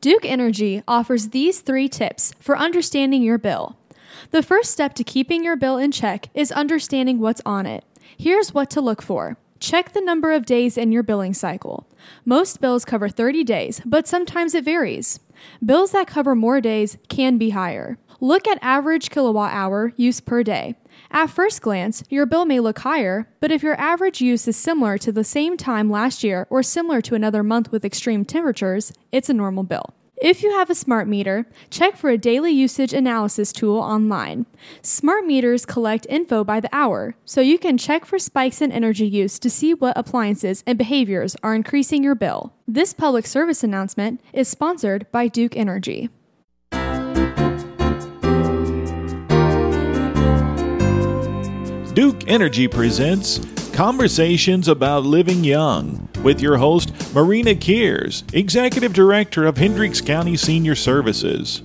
Duke Energy offers these three tips for understanding your bill. The first step to keeping your bill in check is understanding what's on it. Here's what to look for. Check the number of days in your billing cycle. Most bills cover 30 days, but sometimes it varies. Bills that cover more days can be higher. Look at average kilowatt hour use per day. At first glance, your bill may look higher, but if your average use is similar to the same time last year or similar to another month with extreme temperatures, it's a normal bill. If you have a smart meter, check for a daily usage analysis tool online. Smart meters collect info by the hour, so you can check for spikes in energy use to see what appliances and behaviors are increasing your bill. This public service announcement is sponsored by Duke Energy. Duke Energy presents Conversations About Living Young with your host, Marina Keers, Executive Director of Hendricks County Senior Services.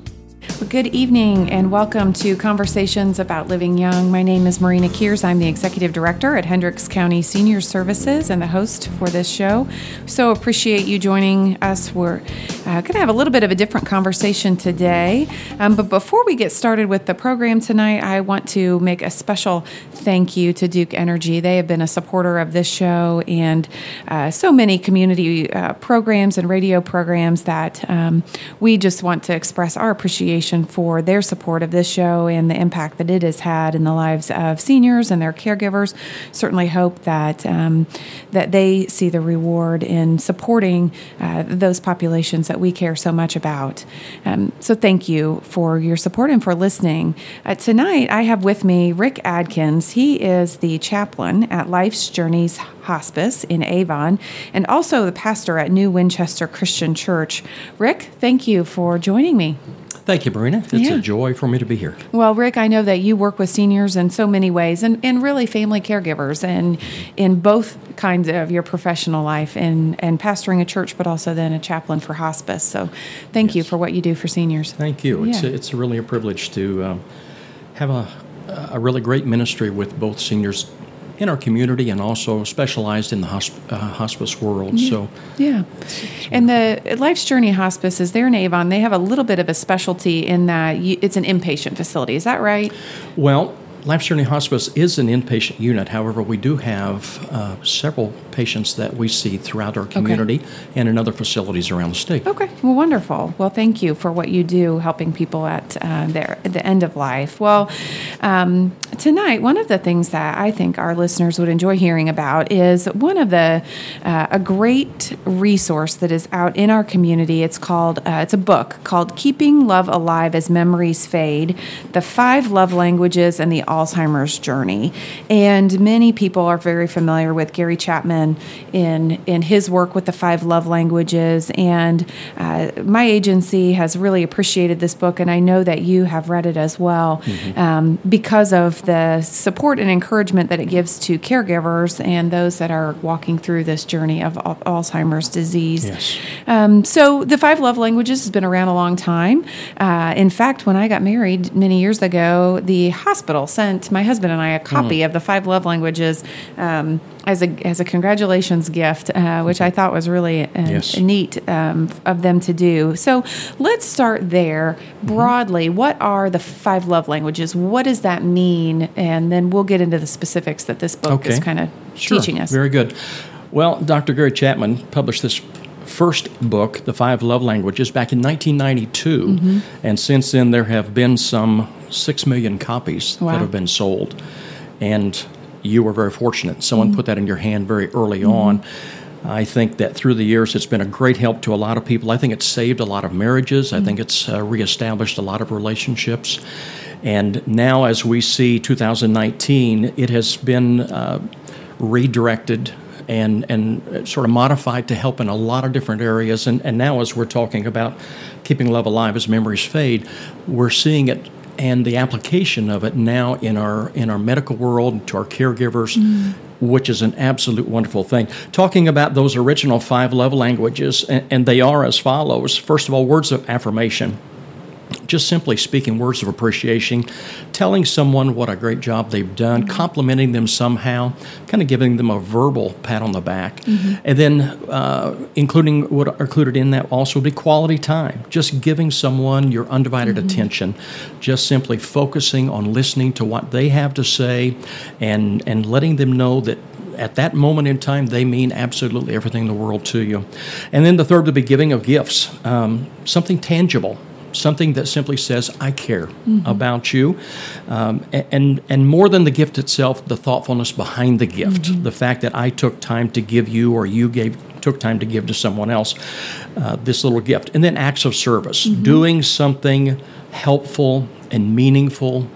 Good evening and welcome to Conversations About Living Young. My name is Marina Keers. I'm the Executive Director at Hendricks County Senior Services and the host for this show. So appreciate you joining us. We're uh, going to have a little bit of a different conversation today. Um, but before we get started with the program tonight, I want to make a special thank you to Duke Energy. They have been a supporter of this show and uh, so many community uh, programs and radio programs that um, we just want to express our appreciation for their support of this show and the impact that it has had in the lives of seniors and their caregivers. Certainly hope that um, that they see the reward in supporting uh, those populations that we care so much about. Um, so thank you for your support and for listening. Uh, tonight I have with me Rick Adkins. He is the chaplain at Life's Journeys Hospice in Avon and also the pastor at New Winchester Christian Church. Rick, thank you for joining me. Thank you, Marina. It's yeah. a joy for me to be here. Well, Rick, I know that you work with seniors in so many ways and, and really family caregivers and in both kinds of your professional life and, and pastoring a church, but also then a chaplain for hospice. So thank yes. you for what you do for seniors. Thank you. Yeah. It's, a, it's really a privilege to um, have a, a really great ministry with both seniors in our community and also specialized in the hosp- uh, hospice world. Yeah. So, yeah. And the Life's Journey Hospice is there in Avon. They have a little bit of a specialty in that you, it's an inpatient facility. Is that right? Well, Life's Journey Hospice is an inpatient unit. However, we do have uh, several patients that we see throughout our community okay. and in other facilities around the state. Okay, well, wonderful. Well, thank you for what you do helping people at uh, their at the end of life. Well, um, tonight, one of the things that I think our listeners would enjoy hearing about is one of the uh, a great resource that is out in our community. It's called uh, it's a book called "Keeping Love Alive as Memories Fade: The Five Love Languages and the Alzheimer's journey. And many people are very familiar with Gary Chapman in in his work with the five love languages. And uh, my agency has really appreciated this book, and I know that you have read it as well mm-hmm. um, because of the support and encouragement that it gives to caregivers and those that are walking through this journey of Alzheimer's disease. Yes. Um, so the five love languages has been around a long time. Uh, in fact, when I got married many years ago, the hospital sent sent my husband and I a copy mm. of the five love languages um, as a as a congratulations gift, uh, which I thought was really uh, yes. neat um, of them to do. So let's start there mm-hmm. broadly. Mm-hmm. What are the five love languages? What does that mean? And then we'll get into the specifics that this book okay. is kind of sure. teaching us. Very good. Well, Dr. Gary Chapman published this first book, The Five Love Languages, back in 1992. Mm-hmm. And since then, there have been some six million copies wow. that have been sold. And you were very fortunate. Someone mm-hmm. put that in your hand very early mm-hmm. on. I think that through the years, it's been a great help to a lot of people. I think it's saved a lot of marriages. I think it's uh, reestablished a lot of relationships. And now, as we see 2019, it has been uh, redirected and and sort of modified to help in a lot of different areas. And, and now, as we're talking about keeping love alive as memories fade, we're seeing it and the application of it now in our in our medical world to our caregivers. Mm. Which is an absolute wonderful thing. Talking about those original five love languages, and, and they are as follows. First of all, words of affirmation. Just simply speaking words of appreciation, telling someone what a great job they've done, mm-hmm. complimenting them somehow, kind of giving them a verbal pat on the back, mm-hmm. and then uh, including what included in that also would be quality time, just giving someone your undivided mm-hmm. attention, just simply focusing on listening to what they have to say, and and letting them know that at that moment in time, they mean absolutely everything in the world to you. And then the third would be giving of gifts, um, something tangible something that simply says, I care mm-hmm. about you. Um, and, and more than the gift itself, the thoughtfulness behind the gift, mm-hmm. the fact that I took time to give you or you gave took time to give to someone else uh, this little gift. And then acts of service, mm-hmm. doing something helpful and meaningful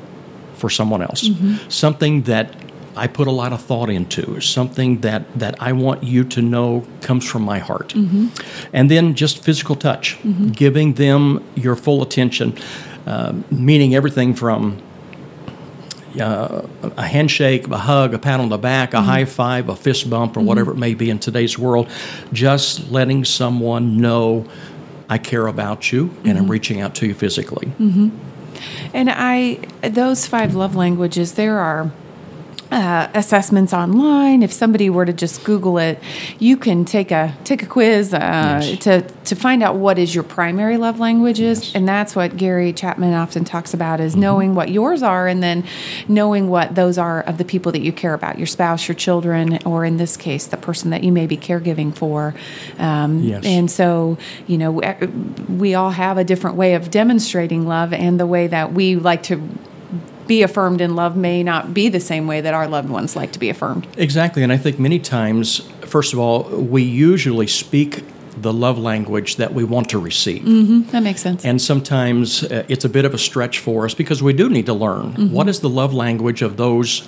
for someone else, mm-hmm. something that I put a lot of thought into, something that, that I want you to know comes from my heart. Mm-hmm. And then just physical touch, mm-hmm. giving them your full attention, uh, meaning everything from uh, a handshake, a hug, a pat on the back, a mm-hmm. high five, a fist bump, or mm-hmm. whatever it may be in today's world. Just letting someone know I care about you and I'm mm-hmm. reaching out to you physically. Mm-hmm. And I, those five love languages, there are uh, assessments online. If somebody were to just Google it, you can take a take a quiz uh, yes. to to find out what is your primary love languages, yes. and that's what Gary Chapman often talks about is mm-hmm. knowing what yours are, and then knowing what those are of the people that you care about, your spouse, your children, or in this case, the person that you may be caregiving for. Um, yes. And so, you know, we all have a different way of demonstrating love, and the way that we like to be affirmed in love may not be the same way that our loved ones like to be affirmed. Exactly. And I think many times, first of all, we usually speak the love language that we want to receive. Mm-hmm. That makes sense. And sometimes uh, it's a bit of a stretch for us because we do need to learn mm-hmm. what is the love language of those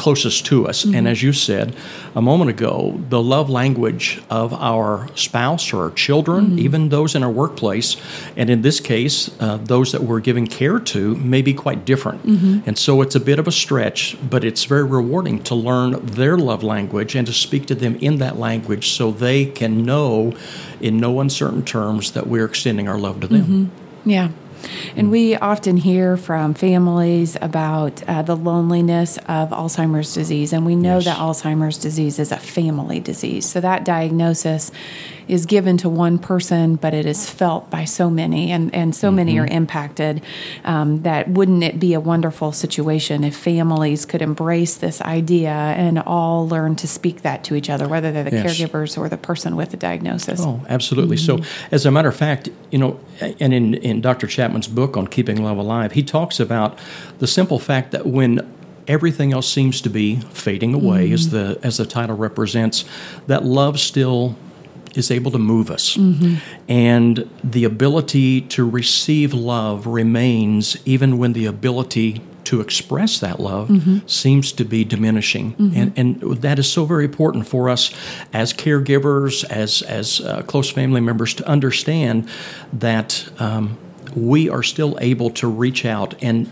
closest to us. Mm-hmm. And as you said a moment ago, the love language of our spouse or our children, mm-hmm. even those in our workplace, and in this case, uh, those that we're giving care to, may be quite different. Mm-hmm. And so it's a bit of a stretch, but it's very rewarding to learn their love language and to speak to them in that language so they can know in no uncertain terms that we're extending our love to them. Mm-hmm. Yeah. And we often hear from families about uh, the loneliness of Alzheimer's disease, and we know yes. that Alzheimer's disease is a family disease. So that diagnosis is given to one person, but it is felt by so many, and, and so mm-hmm. many are impacted. Um, that wouldn't it be a wonderful situation if families could embrace this idea and all learn to speak that to each other, whether they're the yes. caregivers or the person with the diagnosis? Oh, absolutely. Mm-hmm. So, as a matter of fact, you know, and in, in Dr. Chapman's book on keeping love alive, he talks about the simple fact that when everything else seems to be fading away, mm-hmm. as the as the title represents, that love still is able to move us. Mm-hmm. And the ability to receive love remains even when the ability to express that love mm-hmm. seems to be diminishing. Mm-hmm. And, and that is so very important for us as caregivers, as, as uh, close family members, to understand that um, we are still able to reach out and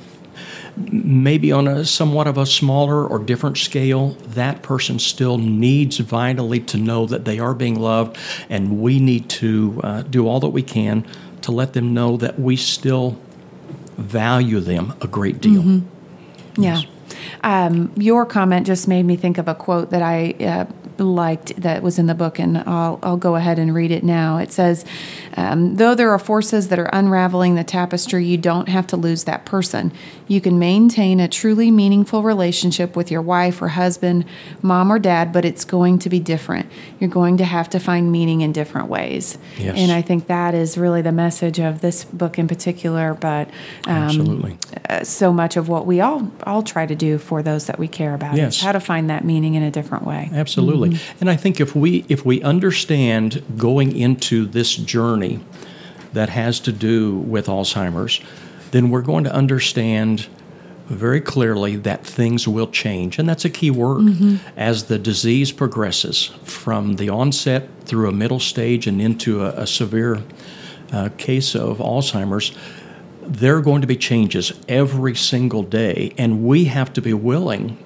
maybe on a somewhat of a smaller or different scale, that person still needs vitally to know that they are being loved, and we need to uh, do all that we can to let them know that we still value them a great deal. Mm-hmm. Yeah. Yes. Um, your comment just made me think of a quote that I uh, liked that was in the book, and I'll, I'll go ahead and read it now. It says, um, Though there are forces that are unraveling the tapestry, you don't have to lose that person. You can maintain a truly meaningful relationship with your wife or husband, mom or dad, but it's going to be different. You're going to have to find meaning in different ways. Yes. And I think that is really the message of this book in particular, but um, Absolutely. Uh, so much of what we all, all try to do for those that we care about yes. is how to find that meaning in a different way. Absolutely. Mm-hmm. And I think if we if we understand going into this journey that has to do with Alzheimer's, then we're going to understand very clearly that things will change. And that's a key word. Mm-hmm. As the disease progresses from the onset through a middle stage and into a, a severe uh, case of Alzheimer's, there are going to be changes every single day. And we have to be willing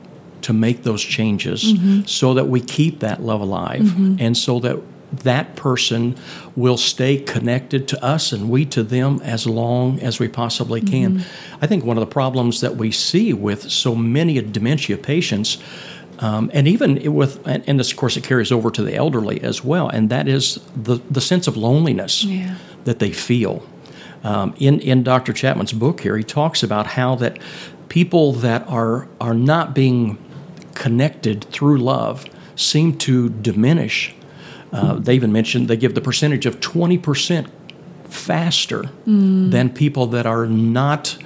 to make those changes mm-hmm. so that we keep that love alive mm-hmm. and so that that person will stay connected to us and we to them as long as we possibly can. Mm-hmm. I think one of the problems that we see with so many dementia patients. Um, and even with, and this of course it carries over to the elderly as well, and that is the, the sense of loneliness yeah. that they feel. Um, in in Dr. Chapman's book here, he talks about how that people that are are not being connected through love seem to diminish. Uh, they even mentioned they give the percentage of twenty percent faster mm. than people that are not.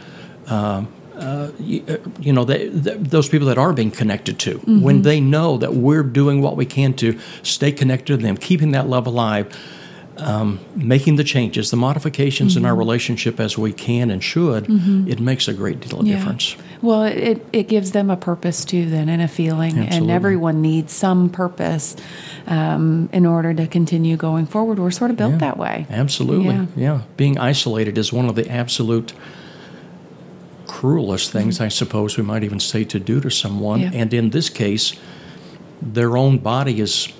Uh, uh, you, uh, you, know, they, they, those people that are being connected to, mm-hmm. when they know that we're doing what we can to stay connected to them, keeping that love alive, um, making the changes, the modifications mm-hmm. in our mm-hmm. relationship as we can and should, mm-hmm. it makes a great deal of yeah. difference. Well, it, it gives them a purpose too, then, and a feeling. Absolutely. And everyone needs some purpose um, in order to continue going forward. We're sort of built yeah. that way. Absolutely. Yeah. yeah. Being isolated is one of the absolute cruelest things, mm-hmm. I suppose we might even say, to do to someone. And in this case, their own body is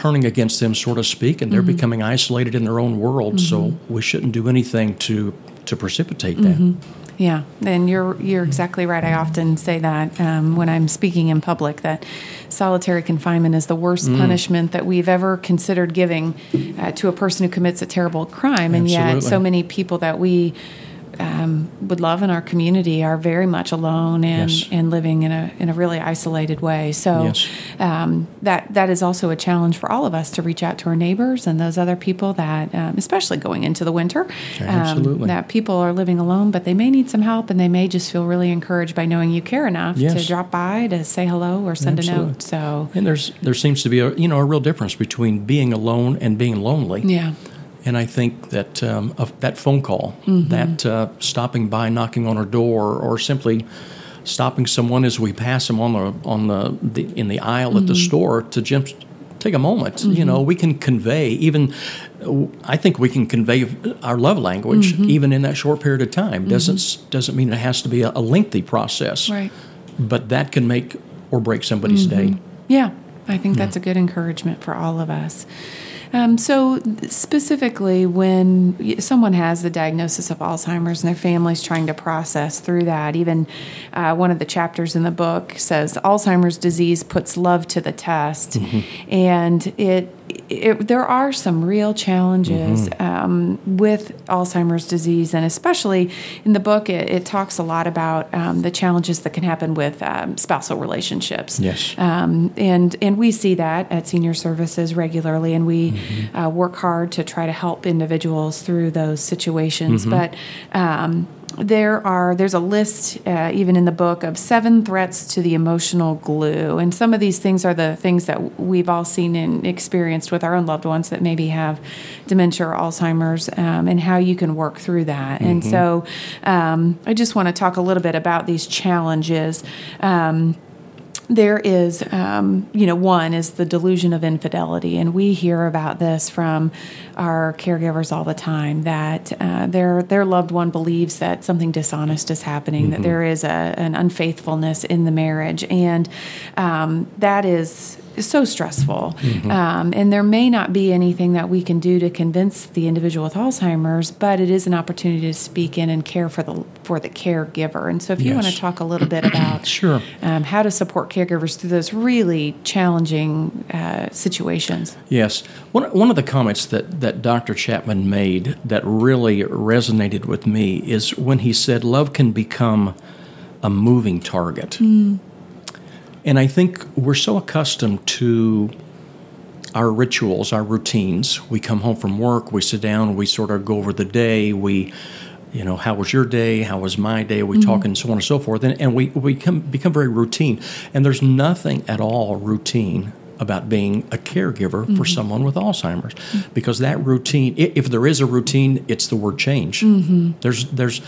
turning against them, so to speak, and they're mm-hmm. becoming isolated in their own world. Mm-hmm. So we shouldn't do anything to to precipitate that. Mm-hmm. Yeah, and you're you're exactly right. I often say that um, when I'm speaking in public that solitary confinement is the worst mm. punishment that we've ever considered giving uh, to a person who commits a terrible crime, and yet so many people that we um, would love in our community are very much alone and, yes. and living in a in a really isolated way. So yes. um, that that is also a challenge for all of us to reach out to our neighbors and those other people that, um, especially going into the winter, um, Absolutely. that people are living alone, but they may need some help and they may just feel really encouraged by knowing you care enough yes. to drop by to say hello or send Absolutely. a note. So and there's there seems to be a you know a real difference between being alone and being lonely. Yeah. And I think that um, that phone call, mm-hmm. that uh, stopping by, knocking on a door, or simply stopping someone as we pass them on the on the, the in the aisle mm-hmm. at the mm-hmm. store to just take a moment. Mm-hmm. You know, we can convey even. I think we can convey our love language mm-hmm. even in that short period of time. Mm-hmm. Doesn't doesn't mean it has to be a, a lengthy process. Right. But that can make or break somebody's day. Yeah, I think that's a good encouragement for all of us. Um, so, specifically, when someone has the diagnosis of Alzheimer's and their family's trying to process through that, even uh, one of the chapters in the book says Alzheimer's disease puts love to the test, mm-hmm. and it it, there are some real challenges mm-hmm. um, with Alzheimer's disease, and especially in the book, it, it talks a lot about um, the challenges that can happen with um, spousal relationships. Yes, um, and and we see that at Senior Services regularly, and we mm-hmm. uh, work hard to try to help individuals through those situations. Mm-hmm. But um, there are there's a list uh, even in the book of seven threats to the emotional glue. And some of these things are the things that we've all seen and experienced with our own loved ones that maybe have dementia or alzheimer's um, and how you can work through that. Mm-hmm. and so um, i just want to talk a little bit about these challenges. Um, there is, um, you know, one is the delusion of infidelity, and we hear about this from our caregivers all the time that uh, their their loved one believes that something dishonest is happening, mm-hmm. that there is a, an unfaithfulness in the marriage, and um, that is is so stressful. Mm-hmm. Um, and there may not be anything that we can do to convince the individual with Alzheimer's, but it is an opportunity to speak in and care for the for the caregiver. And so, if you yes. want to talk a little bit about sure um, how to support caregivers through those really challenging uh, situations. Yes, one one of the comments that that Dr. Chapman made that really resonated with me is when he said, "Love can become." A moving target. Mm. And I think we're so accustomed to our rituals, our routines. We come home from work, we sit down, we sort of go over the day, we you know, how was your day? How was my day? We mm-hmm. talk and so on and so forth. And, and we, we come, become very routine. And there's nothing at all routine about being a caregiver mm-hmm. for someone with Alzheimer's mm-hmm. because that routine, if there is a routine, it's the word change. Mm-hmm. There's, there's,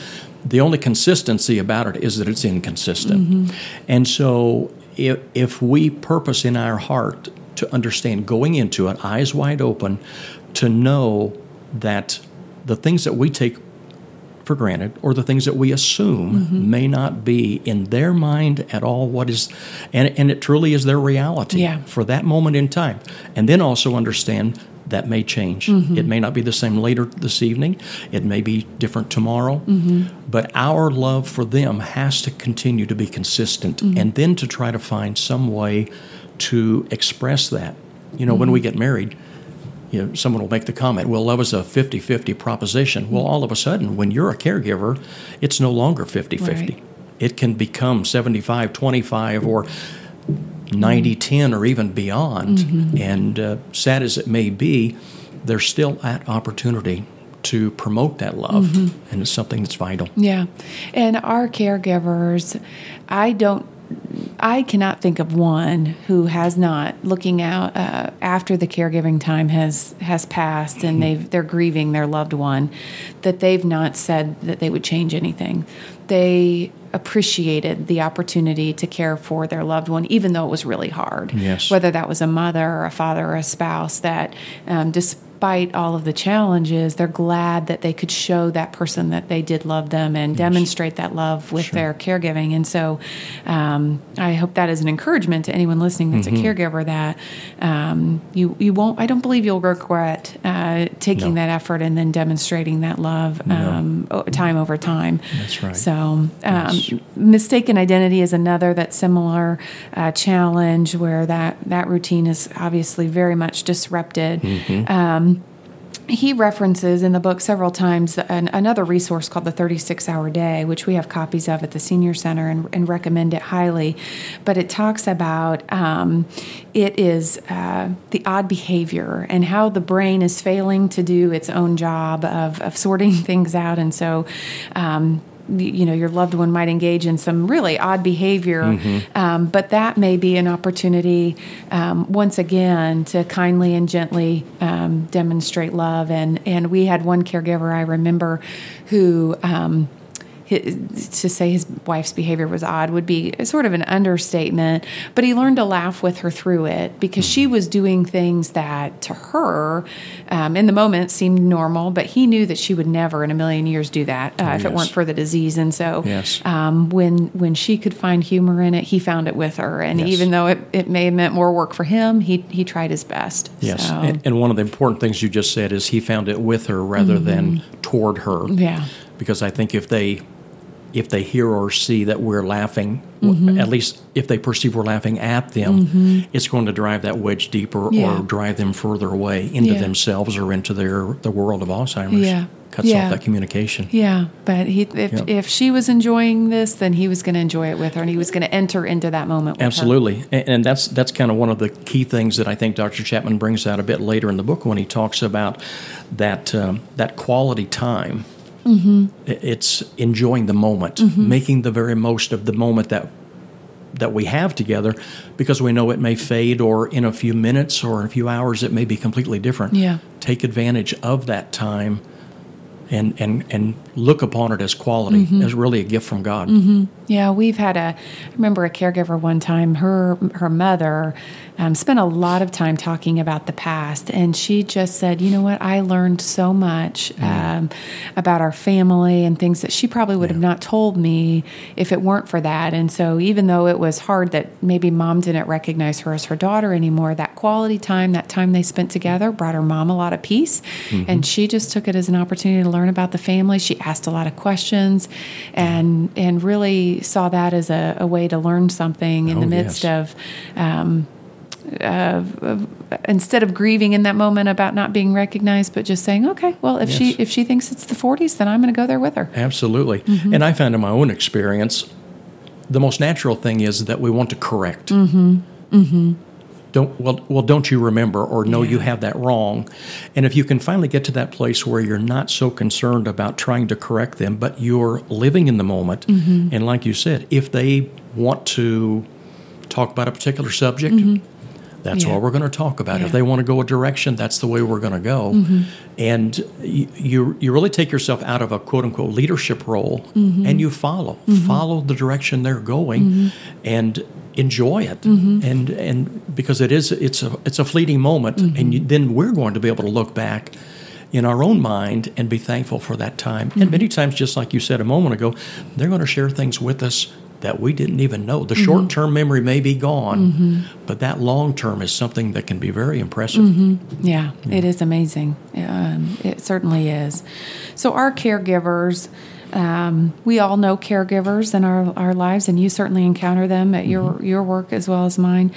the only consistency about it is that it's inconsistent. Mm-hmm. And so if, if we purpose in our heart to understand going into it, eyes wide open, to know that the things that we take for granted or the things that we assume mm-hmm. may not be in their mind at all what is and, and it truly is their reality yeah. for that moment in time and then also understand that may change. Mm-hmm. It may not be the same later this evening. It may be different tomorrow. Mm-hmm. But our love for them has to continue to be consistent mm-hmm. and then to try to find some way to express that. You know, when we get married, you know, someone will make the comment, well, love is a 50 50 proposition. Well, all of a sudden, when you're a caregiver, it's no longer 50 50. Right. It can become 75 25 or 90 10 or even beyond. And uh, sad as it may be, there's still that opportunity to promote that love. And it's something that's vital. Yeah. And our caregivers, I don't I cannot think of one who has not looking out uh, after the caregiving time has has passed and they've they're grieving their loved one that they've not said that they would change anything. They appreciated the opportunity to care for their loved one, even though it was really hard. Yes. Whether that was a mother or a father or a spouse, that um, despite all of the challenges, they're glad that they could show that person that they did love them and demonstrate that love with their caregiving. And so um, I hope that is an encouragement to anyone listening that's Mm-hmm. a caregiver that um, you, you won't, I don't believe you'll regret uh, taking No. that effort and then demonstrating that love um, o- time over time. That's right. So, um, Yes. mistaken identity is another that's similar uh, challenge where that that routine is obviously very much disrupted. Mm-hmm. Um, he references in the book several times an, another resource called the 36 hour day, which we have copies of at the Senior Center and, and recommend it highly. But it talks about um, it is uh, the odd behavior and how the brain is failing to do its own job of, of sorting things out. And so, um, you know your loved one might engage in some really odd behavior um, but that may be an opportunity um, once again to kindly and gently um, demonstrate love. And and we had one caregiver i remember who um, hi- to say his wife's behavior was odd would be sort of an understatement, but he learned to laugh with her through it because she was doing things that to her um, in the moment seemed normal, but he knew that she would never in a million years do that uh, if it weren't for the disease. And so Yes. um, when when she could find humor in it, he found it with her. And Yes. even though it, it may have meant more work for him, he, he tried his best. Yes. So, And, and one of the important things you just said is he found it with her rather than toward her. yeah. because I think if they if they hear or see that we're laughing, w at least if they perceive we're laughing at them, it's going to drive that wedge deeper Yeah. or drive them further away into Yeah. themselves or into their the world of Alzheimer's. Yeah. Cuts Yeah. off that communication. Yeah, but he, if, if she was enjoying this, then he was going to enjoy it with her, and he was going to enter into that moment. With. Absolutely, and, and that's that's kind of one of the key things that I think Dr. Chapman brings out a bit later in the book when he talks about that um, that quality time. Mm-hmm. It's enjoying the moment, Mm-hmm. making the very most of the moment that that we have together, because we know it may fade, or in a few minutes or in a few hours, it may be completely different. Yeah. take advantage of that time. And, and, and look upon it as quality, Mm-hmm. as really a gift from God. Yeah, we've had a. I remember a caregiver one time. Her her mother um, spent a lot of time talking about the past, and she just said, "You know what? I learned so much um, about our family and things that she probably would have not told me if it weren't for that." And so, even though it was hard that maybe mom didn't recognize her as her daughter anymore, that quality time, that time they spent together, brought her mom a lot of peace, and she just took it as an opportunity to learn about the family. She asked a lot of questions, and and really saw that as a, a way to learn something in Oh, the midst yes. of. Um, of, instead of grieving in that moment about not being recognized, but just saying, "Okay, well, if she if she thinks it's the '40s, then I'm going to go there with her." Absolutely. Mm-hmm. And I found in my own experience, the most natural thing is that we want to correct. Mm-hmm. Don't well, well, don't you remember or no, you have that wrong. And if you can finally get to that place where you're not so concerned about trying to correct them, but you're living in the moment, Mm-hmm. and like you said, if they want to talk about a particular subject, that's Yeah. what we're going to talk about. Yeah. If they want to go a direction, that's the way we're going to go. Mm-hmm. And you you really take yourself out of a quote unquote leadership role, mm-hmm. and you follow mm-hmm. follow the direction they're going, and enjoy it. And and because it is it's a it's a fleeting moment, and you, then we're going to be able to look back. In our own mind, and be thankful for that time. And many times, just like you said a moment ago, they're going to share things with us that we didn't even know. The short term memory may be gone, but that long term is something that can be very impressive. Yeah, it is amazing. Um, it certainly is. So, our caregivers, um, we all know caregivers in our, our lives, and you certainly encounter them at your, your work as well as mine.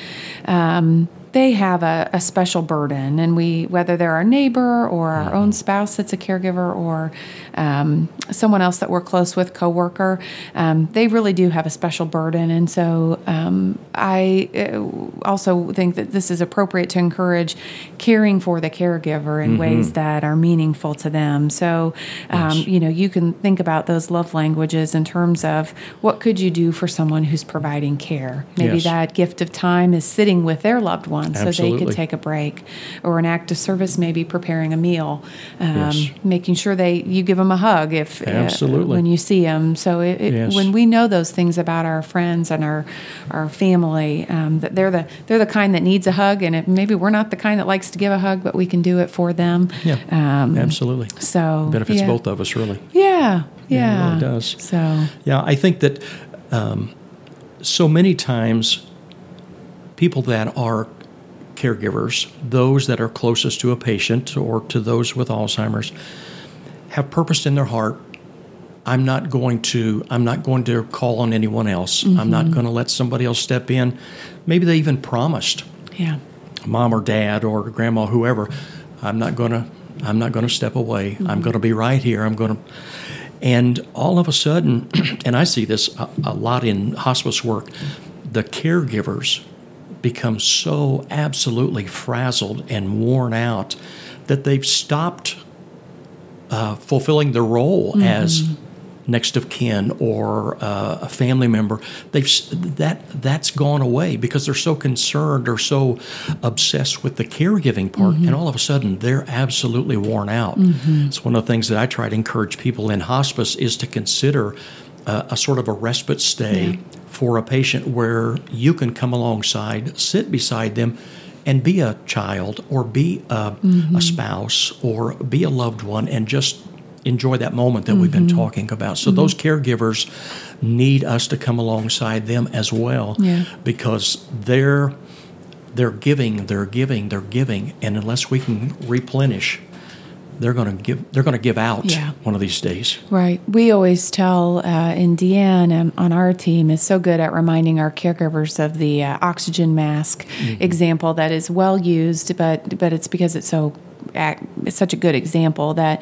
Um, they have a, a special burden, and we, whether they're our neighbor or our own spouse that's a caregiver or um, someone else that we're close with, coworker, um, they really do have a special burden. And so, um, I uh, also think that this is appropriate to encourage caring for the caregiver in ways that are meaningful to them. So, um, Yes. you know, you can think about those love languages in terms of what could you do for someone who's providing care. Maybe Yes. that gift of time is sitting with their loved one so they Absolutely. could take a break, or an act of service, maybe preparing a meal, um, Yes. making sure they you give them a hug if uh, Absolutely. when you see them. So it, it, Yes. when we know those things about our friends and our our family, um, that they're the they're the kind that needs a hug, and it, maybe we're not the kind that likes to give a hug, but we can do it for them. Yeah, Um, absolutely. So Benefits yeah. both of us, really. Yeah, Yeah, yeah, it really does. So Yeah, I think that um, so many times people that are caregivers, those that are closest to a patient or to those with Alzheimer's, have purposed in their heart. I'm not going to. I'm not going to call on anyone else. I'm not mm-hmm. going to let somebody else step in. Maybe they even promised yeah, mom or dad or grandma, whoever, I'm not gonna I'm not gonna step away. Mm-hmm. I'm gonna be right here. I'm gonna and all of a sudden, and I see this a, a lot in hospice work, the caregivers become so absolutely frazzled and worn out that they've stopped uh, fulfilling their role as next of kin or uh, a family member. They've that that's gone away because they're so concerned or so obsessed with the caregiving part, and all of a sudden they're absolutely worn out. It's one of the things that I try to encourage people in hospice is to consider uh, a sort of a respite stay. For a patient, where you can come alongside, sit beside them, and be a child or be a, a spouse or be a loved one and just enjoy that moment that we've been talking about. So those caregivers need us to come alongside them as well Yeah. because they're they're giving, they're giving, they're giving and unless we can replenish they're going to give they're going to give out Yeah. one of these days. Right. We always tell, uh, and Deanne um, on our team is so good at reminding our caregivers of the uh, oxygen mask example that is well used, but but it's because it's so it's such a good example that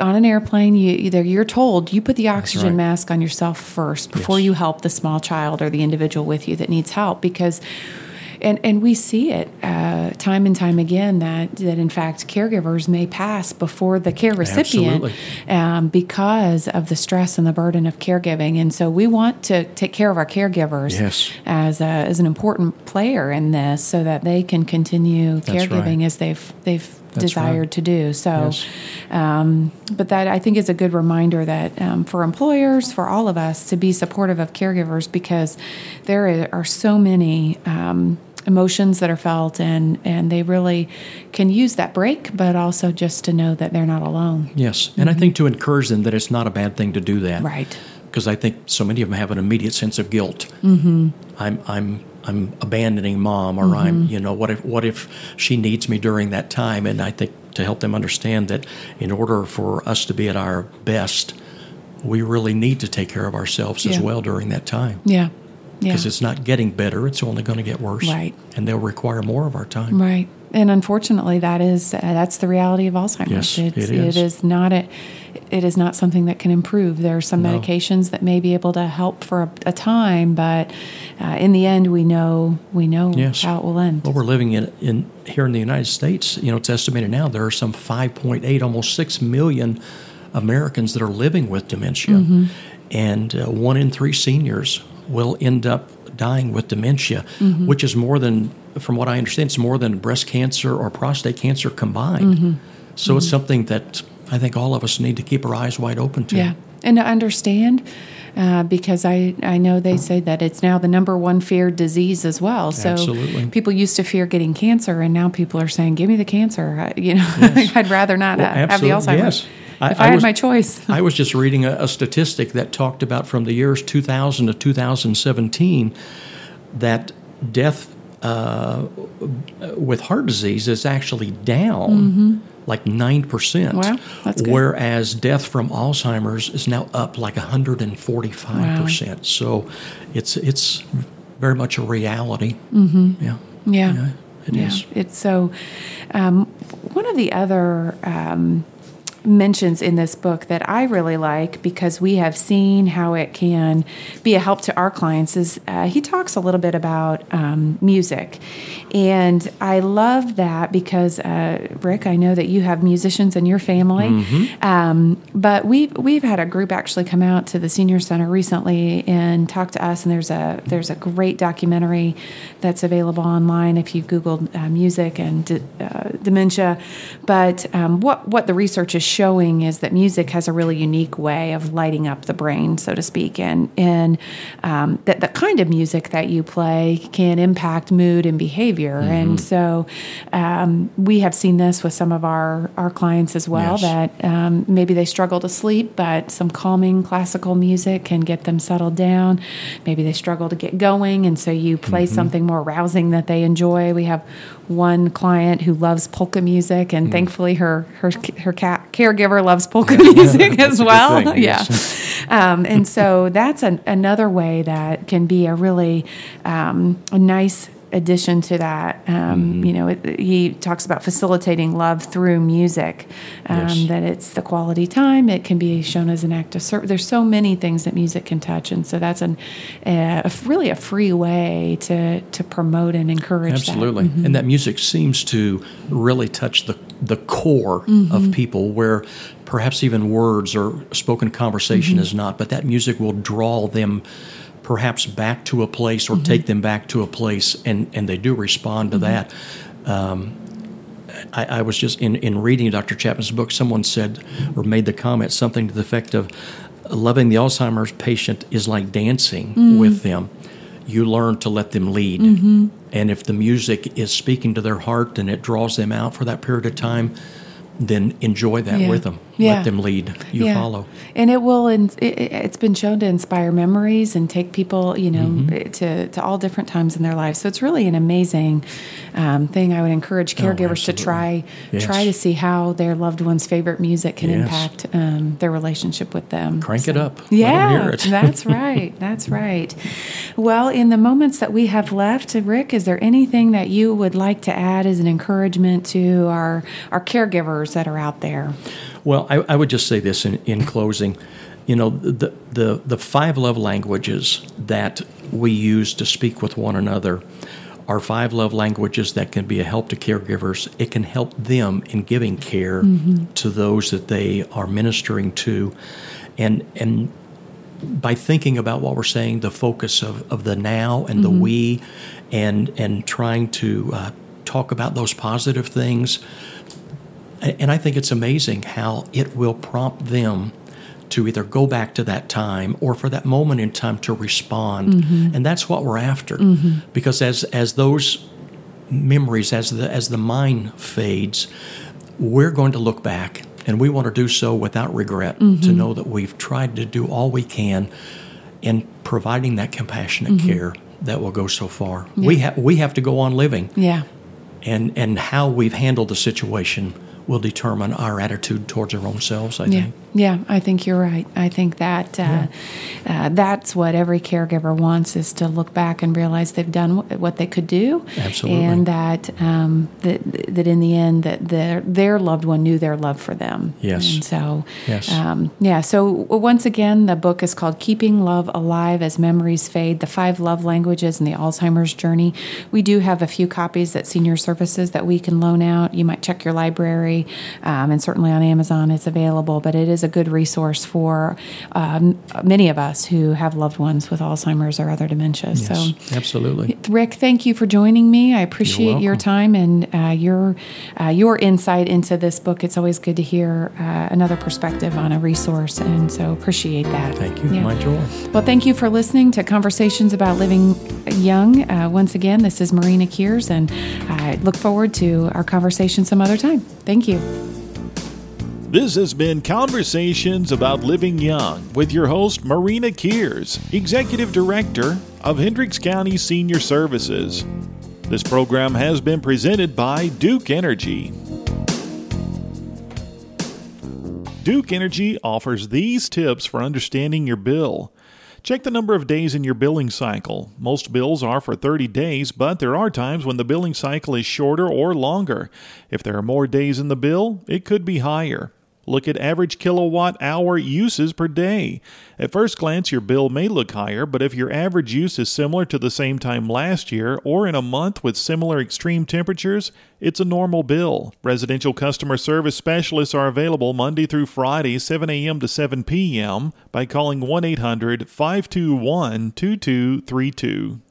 on an airplane you either you're told you put the oxygen right. mask on yourself first before Yes. you help the small child or the individual with you that needs help because and and we see it uh, time and time again that that in fact caregivers may pass before the care recipient um, because of the stress and the burden of caregiving, and so we want to take care of our caregivers Yes. as a, as an important player in this, so that they can continue That's caregiving right. as they've they've That's desired right. to do. So, Yes. um, but that I think is a good reminder that um, for employers, for all of us, to be supportive of caregivers because there are so many. Um, emotions that are felt and and they really can use that break but also just to know that they're not alone Yes. And I think to encourage them that it's not a bad thing to do that. Right. Because I think so many of them have an immediate sense of guilt. Mm-hmm. I'm I'm I'm abandoning mom, or I'm you know what if what if she needs me during that time? And I think to help them understand that in order for us to be at our best, we really need to take care of ourselves as well during that time. yeah yeah Because it's not getting better; it's only going to get worse. Right. And they'll require more of our time. Right. And unfortunately, that is uh, that's the reality of Alzheimer's. Yes, it's, it is. It is not a. It is not something that can improve. There are some No. medications that may be able to help for a, a time, but uh, in the end, we know we know Yes. how it will end. Well, we're living in, in here in the United States. You know, it's estimated now there are some 5.8, almost 6 million Americans that are living with dementia. Mm-hmm. And uh, one in three seniors will end up dying with dementia, Mm-hmm. which is more than, from what I understand, it's more than breast cancer or prostate cancer combined. Mm-hmm. So it's something that I think all of us need to keep our eyes wide open to. Yeah, and to understand. Uh, because I, I know they say that it's now the number one feared disease as well. So Absolutely. people used to fear getting cancer, and now people are saying, "Give me the cancer." Uh, you know, I'd rather not Well, have the Alzheimer's. Yes. I, if I, I had was, my choice. I was just reading a, a statistic that talked about from the years 2000 to 2017 that death uh, with heart disease is actually down. Mm-hmm like 9%. Wow, that's good. Whereas death from Alzheimer's is now up like 145%. Wow. So it's it's very much a reality. Mm-hmm. Yeah. Yeah. yeah it yeah. is. It's so um, one of the other um, mentions in this book that I really like because we have seen how it can be a help to our clients is uh, he talks a little bit about um, music. And I love that because, uh, Rick, I know that you have musicians in your family. Mm-hmm. Um, but we've, we've had a group actually come out to the Senior Center recently and talk to us. And there's a, there's a great documentary that's available online if you Googled uh, music and uh, dementia. But um, what, what the research is showing is that music has a really unique way of lighting up the brain, so to speak, and and um, that the kind of music that you play can impact mood and behavior. Mm-hmm. And so um, we have seen this with some of our our clients as well. Yes. That um, maybe they struggle to sleep, but some calming classical music can get them settled down. Maybe they struggle to get going, and so you play mm-hmm. something more rousing that they enjoy. We have one client who loves polka music, and mm. thankfully her her her caregiver loves polka music as well. Thing, yeah, um, and so that's an, another way that can be a really um, a nice addition to that, um, mm-hmm. you know, it, he talks about facilitating love through music. Um, yes. That it's the quality time. It can be shown as an act of service. There's so many things that music can touch, and so that's an a, really a free way to to promote and encourage. Absolutely, that. Mm-hmm. and that music seems to really touch the the core mm-hmm. of people where perhaps even words or spoken conversation mm-hmm. is not, but that music will draw them perhaps back to a place or mm-hmm. take them back to a place, and, and they do respond to mm-hmm. that. Um, I, I, was just in, in reading Dr. Chapman's book, someone said or made the comment something to the effect of loving the Alzheimer's patient is like dancing mm-hmm. with them. You learn to let them lead. Mm-hmm. And if the music is speaking to their heart and it draws them out for that period of time, then enjoy that yeah. with them. Yeah. Let them lead. You yeah. follow. And it will. And it, has been shown to inspire memories and take people, you know, mm-hmm. to to all different times in their lives. So it's really an amazing um, thing. I would encourage oh, caregivers oh, to try yes. try to see how their loved one's favorite music can yes. impact um, their relationship with them. Crank so, it up. Yeah, it. that's right. That's right. Well, in the moments that we have left, Rick, is there anything that you would like to add as an encouragement to our our caregivers that are out there? Well, I, I would just say this in, in closing. You know, the, the, the five love languages that we use to speak with one another are five love languages that can be a help to caregivers. It can help them in giving care mm-hmm. to those that they are ministering to. And, and by thinking about what we're saying, the focus of, of the now and mm-hmm. the we, and, and trying to uh, talk about those positive things, and I think it's amazing how it will prompt them to either go back to that time or for that moment in time to respond. Mm-hmm. And that's what we're after. Mm-hmm. Because as as those memories, as the as the mind fades, we're going to look back and we want to do so without regret mm-hmm. to know that we've tried to do all we can in providing that compassionate mm-hmm. care that will go so far. Yeah. We have we have to go on living. Yeah. And and how we've handled the situation will determine our attitude towards our own selves. I yeah. think. Yeah, I think you're right. I think that uh, yeah. uh, that's what every caregiver wants is to look back and realize they've done what they could do, Absolutely. and that um, that that in the end that their their loved one knew their love for them. Yes. And so, yes. Um, yeah. So once again, the book is called "Keeping Love Alive as Memories Fade: The Five Love Languages and the Alzheimer's Journey." We do have a few copies at Senior Services that we can loan out. You might check your library, um, and certainly on Amazon it's available. But it is a good resource for um, many of us who have loved ones with Alzheimer's or other dementia. Yes, so, absolutely, Rick, thank you for joining me. I appreciate your time and uh, your uh, your insight into this book. It's always good to hear uh, another perspective on a resource, and so appreciate that. Thank you. Yeah. My joy. Well, thank you for listening to Conversations About Living Young. Uh, once again, this is Marina Keers, and I look forward to our conversation some other time. Thank you. This has been Conversations About Living Young with your host, Marina Keers, Executive Director of Hendricks County Senior Services. This program has been presented by Duke Energy. Duke Energy offers these tips for understanding your bill. Check the number of days in your billing cycle. Most bills are for 30 days, but there are times when the billing cycle is shorter or longer. If there are more days in the bill, it could be higher. Look at average kilowatt hour uses per day. At first glance, your bill may look higher, but if your average use is similar to the same time last year or in a month with similar extreme temperatures, it's a normal bill. Residential customer service specialists are available Monday through Friday, 7 a.m. to 7 p.m. by calling 1 800 521 2232.